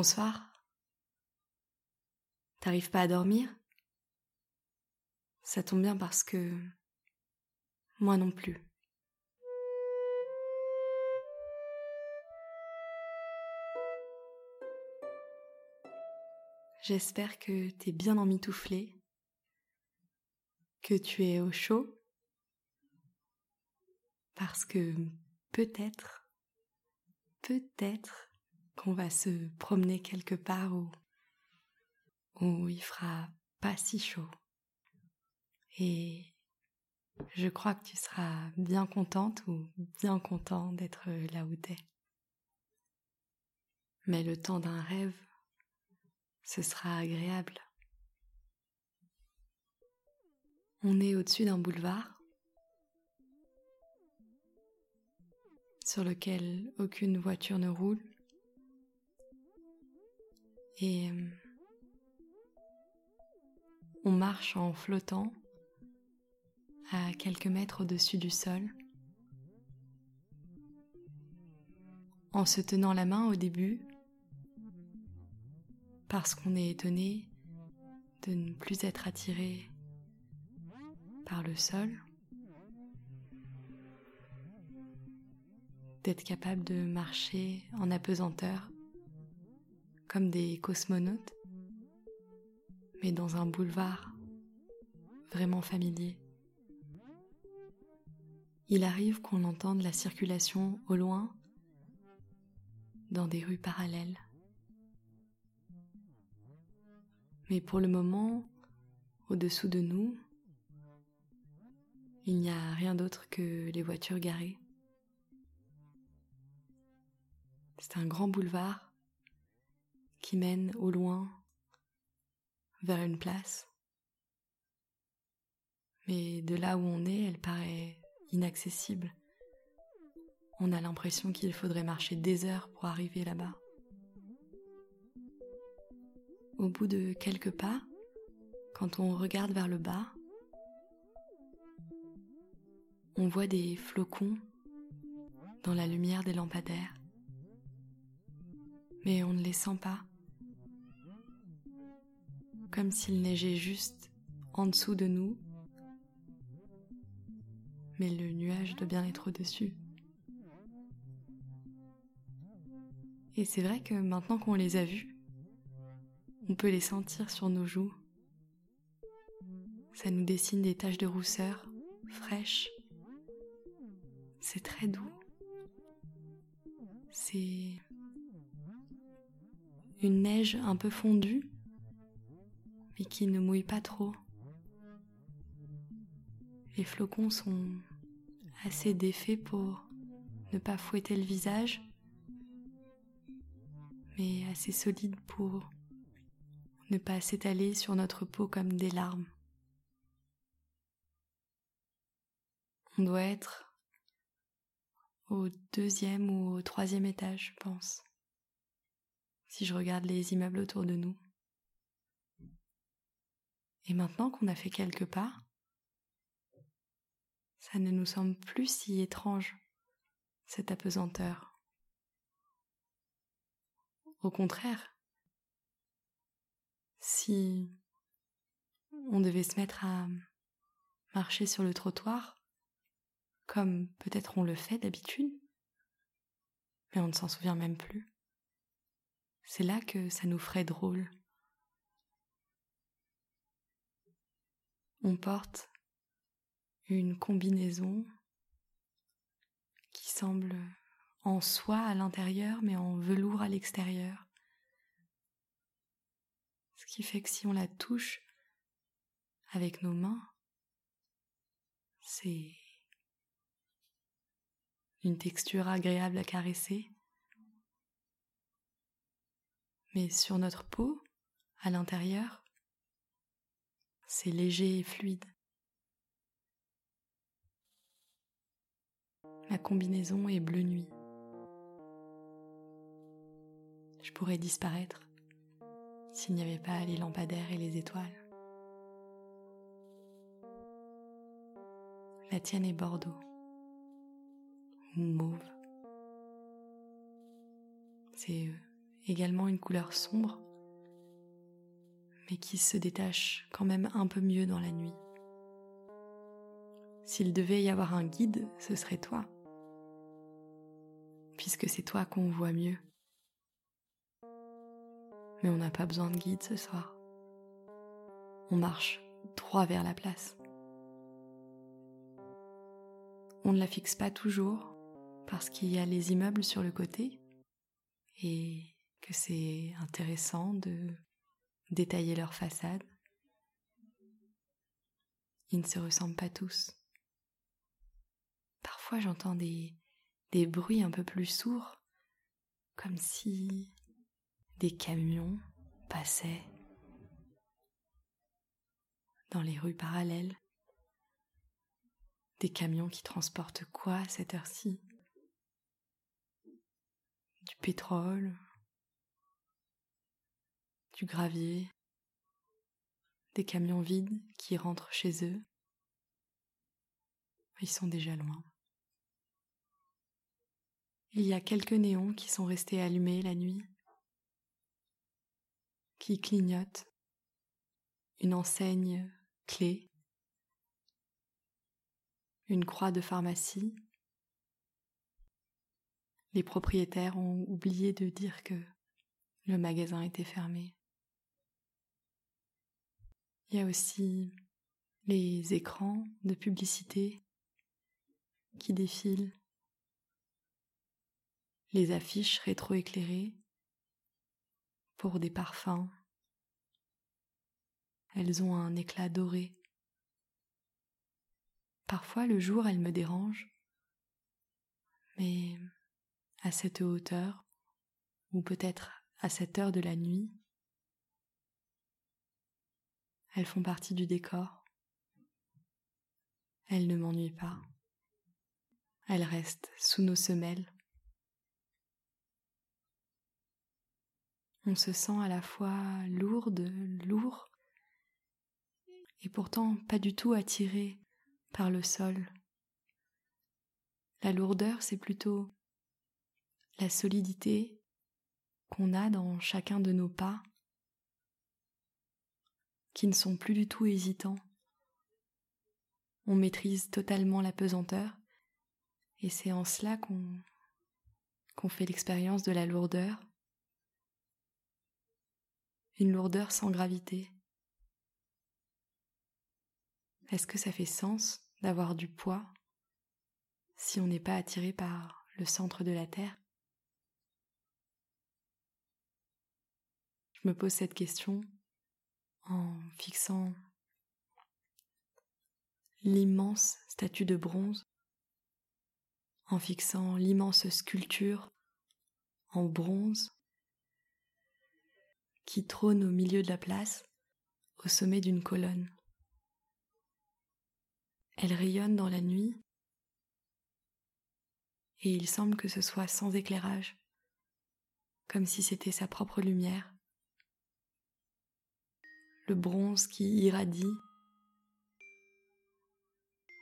Bonsoir. T'arrives pas à dormir? Ça tombe bien parce que moi non plus. J'espère que t'es bien emmitouflé, que tu es au chaud, parce que peut-être, peut-être qu'on va se promener quelque part où, où il fera pas si chaud. Et je crois que tu seras bien contente ou bien content d'être là où t'es. Mais le temps d'un rêve, ce sera agréable. On est au-dessus d'un boulevard sur lequel aucune voiture ne roule et euh, on marche en flottant à quelques mètres au-dessus du sol, en se tenant la main au début, parce qu'on est étonné de ne plus être attiré par le sol, d'être capable de marcher en apesanteur comme des cosmonautes, mais dans un boulevard vraiment familier. Il arrive qu'on entende la circulation au loin dans des rues parallèles. Mais pour le moment, au-dessous de nous, il n'y a rien d'autre que les voitures garées. C'est un grand boulevard qui mène au loin vers une place. Mais de là où on est, elle paraît inaccessible. On a l'impression qu'il faudrait marcher des heures pour arriver là-bas. Au bout de quelques pas, quand on regarde vers le bas, on voit des flocons dans la lumière des lampadaires. Mais on ne les sent pas. Comme s'il neigeait juste en dessous de nous. Mais le nuage doit bien être au-dessus. Et c'est vrai que maintenant qu'on les a vus, on peut les sentir sur nos joues. Ça nous dessine des taches de rousseur fraîches. C'est très doux. C'est une neige un peu fondue, mais qui ne mouille pas trop. Les flocons sont assez défaits pour ne pas fouetter le visage, mais assez solides pour ne pas s'étaler sur notre peau comme des larmes. On doit être au deuxième ou au troisième étage, je pense, si je regarde les immeubles autour de nous. Et maintenant qu'on a fait quelques pas, ça ne nous semble plus si étrange, cette apesanteur. Au contraire, si on devait se mettre à marcher sur le trottoir, comme peut-être on le fait d'habitude, mais on ne s'en souvient même plus, c'est là que ça nous ferait drôle. On porte une combinaison qui semble en soie à l'intérieur mais en velours à l'extérieur. Ce qui fait que si on la touche avec nos mains, c'est une texture agréable à caresser. Mais sur notre peau, à l'intérieur, c'est léger et fluide. Ma combinaison est bleu nuit. Je pourrais disparaître s'il n'y avait pas les lampadaires et les étoiles. La tienne est bordeaux ou mauve. C'est également une couleur sombre, mais qui se détache quand même un peu mieux dans la nuit. S'il devait y avoir un guide, ce serait toi, puisque c'est toi qu'on voit mieux. Mais on n'a pas besoin de guide ce soir. On marche droit vers la place. On ne la fixe pas toujours parce qu'il y a les immeubles sur le côté et que c'est intéressant de détailler leur façade. Ils ne se ressemblent pas tous. Parfois j'entends des, des bruits un peu plus sourds, comme si des camions passaient dans les rues parallèles. Des camions qui transportent quoi à cette heure-ci? Du pétrole, du gravier, des camions vides qui rentrent chez eux. Ils sont déjà loin. Il y a quelques néons qui sont restés allumés la nuit, qui clignotent, une enseigne clé, une croix de pharmacie. Les propriétaires ont oublié de dire que le magasin était fermé. Il y a aussi les écrans de publicité qui défilent, les affiches rétroéclairées pour des parfums. Elles ont un éclat doré. Parfois le jour elles me dérangent, mais à cette hauteur, ou peut-être à cette heure de la nuit, elles font partie du décor. Elles ne m'ennuient pas. Elles restent sous nos semelles. On se sent à la fois lourde, lourd, et pourtant pas du tout attiré par le sol. La lourdeur, c'est plutôt la solidité qu'on a dans chacun de nos pas qui ne sont plus du tout hésitants. On maîtrise totalement la pesanteur, et c'est en cela qu'on qu'on fait l'expérience de la lourdeur, une lourdeur sans gravité. Est-ce que ça fait sens d'avoir du poids si on n'est pas attiré par le centre de la Terre? Je me pose cette question en fixant l'immense statue de bronze, en fixant l'immense sculpture en bronze qui trône au milieu de la place, au sommet d'une colonne. Elle rayonne dans la nuit et il semble que ce soit sans éclairage, comme si c'était sa propre lumière le bronze qui irradie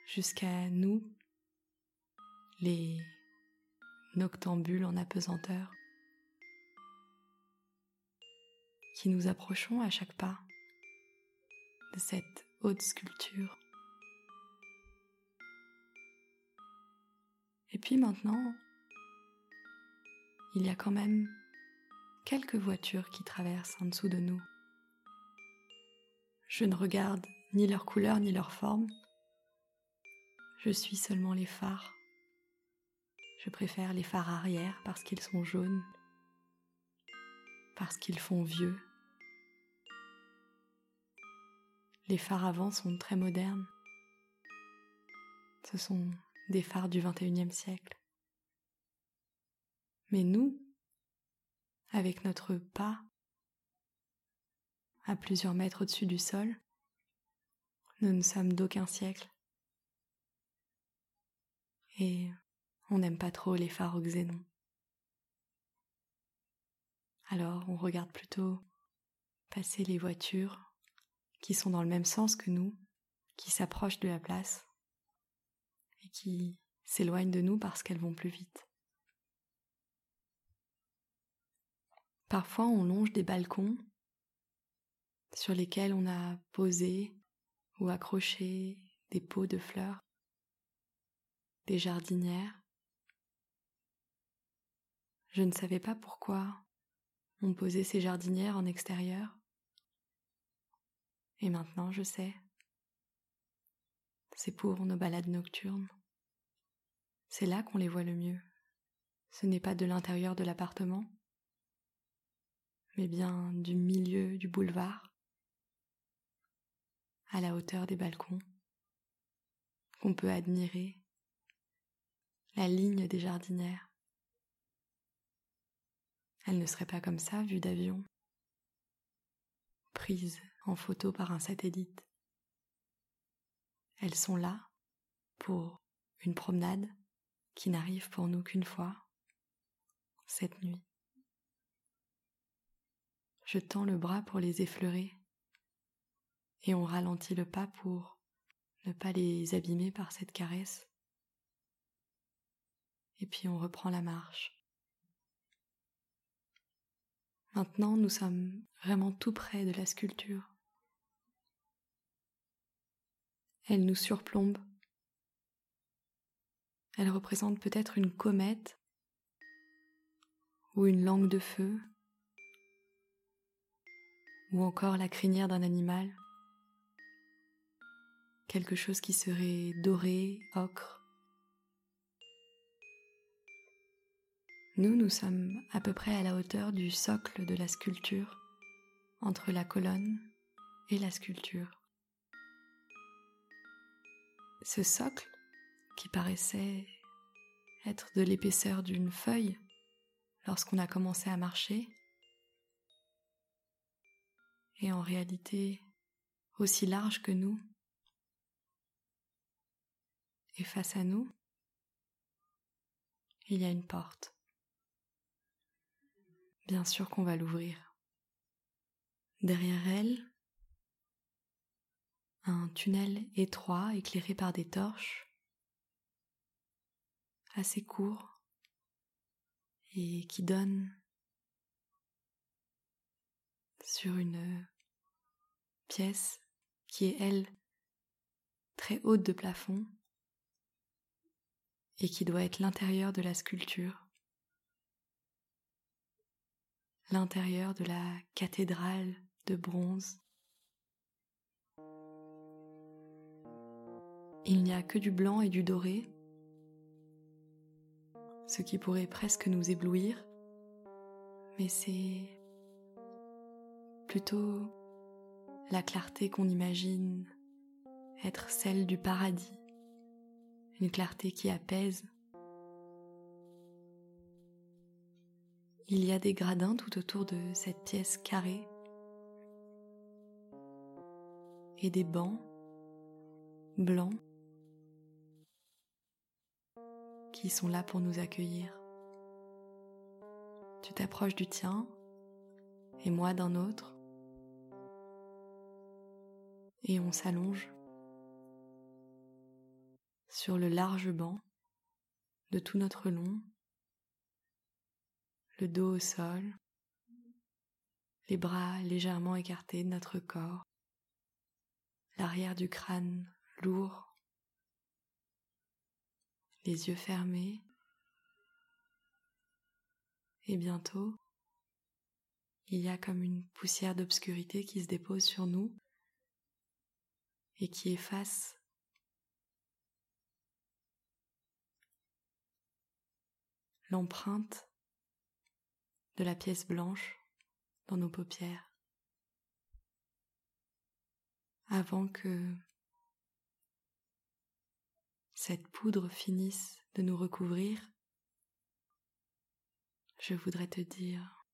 jusqu'à nous, les noctambules en apesanteur, qui nous approchons à chaque pas de cette haute sculpture. Et puis maintenant, il y a quand même quelques voitures qui traversent en dessous de nous. Je ne regarde ni leur couleur ni leur forme. Je suis seulement les phares. Je préfère les phares arrière parce qu'ils sont jaunes, parce qu'ils font vieux. Les phares avant sont très modernes. Ce sont des phares du XXIe siècle. Mais nous, avec notre pas à plusieurs mètres au-dessus du sol, nous ne sommes d'aucun siècle. Et on n'aime pas trop les phares xénon. Alors on regarde plutôt passer les voitures qui sont dans le même sens que nous, qui s'approchent de la place et qui s'éloignent de nous parce qu'elles vont plus vite. Parfois on longe des balcons sur lesquels on a posé ou accroché des pots de fleurs, des jardinières. Je ne savais pas pourquoi on posait ces jardinières en extérieur. Et maintenant je sais. C'est pour nos balades nocturnes. C'est là qu'on les voit le mieux. Ce n'est pas de l'intérieur de l'appartement, mais bien du milieu du boulevard, à la hauteur des balcons, qu'on peut admirer la ligne des jardinières. Elle ne serait pas comme ça vue d'avion, prise en photo par un satellite. Elles sont là pour une promenade qui n'arrive pour nous qu'une fois, cette nuit. Je tends le bras pour les effleurer et on ralentit le pas pour ne pas les abîmer par cette caresse. Et puis on reprend la marche. Maintenant, nous sommes vraiment tout près de la sculpture. Elle nous surplombe. Elle représente peut-être une comète ou une langue de feu ou encore la crinière d'un animal, quelque chose qui serait doré, ocre. Nous, nous sommes à peu près à la hauteur du socle de la sculpture, entre la colonne et la sculpture. Ce socle, qui paraissait être de l'épaisseur d'une feuille lorsqu'on a commencé à marcher, est en réalité aussi large que nous. Et face à nous, il y a une porte. Bien sûr qu'on va l'ouvrir. Derrière elle, un tunnel étroit éclairé par des torches, assez court et qui donne sur une pièce qui est, elle, très haute de plafond et qui doit être l'intérieur de la sculpture, l'intérieur de la cathédrale de bronze. Il n'y a que du blanc et du doré, ce qui pourrait presque nous éblouir, mais c'est plutôt la clarté qu'on imagine être celle du paradis, une clarté qui apaise. Il y a des gradins tout autour de cette pièce carrée et des bancs blancs qui sont là pour nous accueillir. Tu t'approches du tien et moi d'un autre et on s'allonge sur le large banc de tout notre long, le dos au sol, les bras légèrement écartés de notre corps, l'arrière du crâne lourd les yeux fermés. Et bientôt, il y a comme une poussière d'obscurité qui se dépose sur nous et qui efface l'empreinte de la pièce blanche dans nos paupières avant que cette poudre finisse de nous recouvrir, je voudrais te dire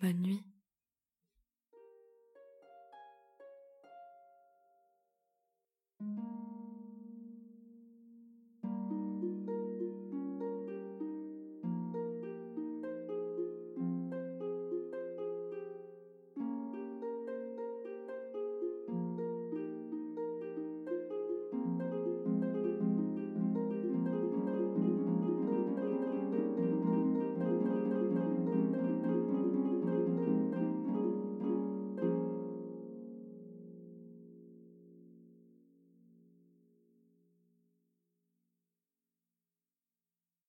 bonne nuit.